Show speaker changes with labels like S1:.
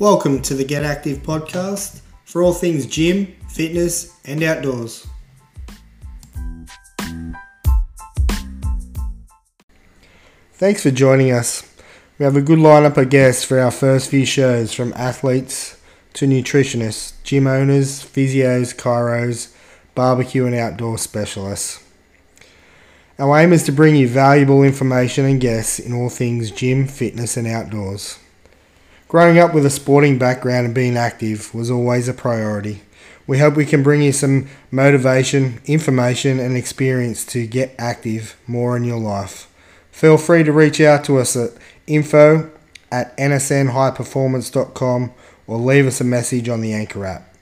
S1: Welcome to the Get Active podcast for all things gym, fitness, and outdoors. Thanks for joining us. We have a good lineup of guests for our first few shows from athletes to nutritionists, gym owners, physios, chiros, barbecue, and outdoor specialists. Our aim is to bring you valuable information and guests in all things gym, fitness, and outdoors. Growing up with a sporting background and being active was always a priority. We hope we can bring you some motivation, information, and experience to get active more in your life. Feel free to reach out to us at info at nsnhighperformance.com or leave us a message on the Anchor app.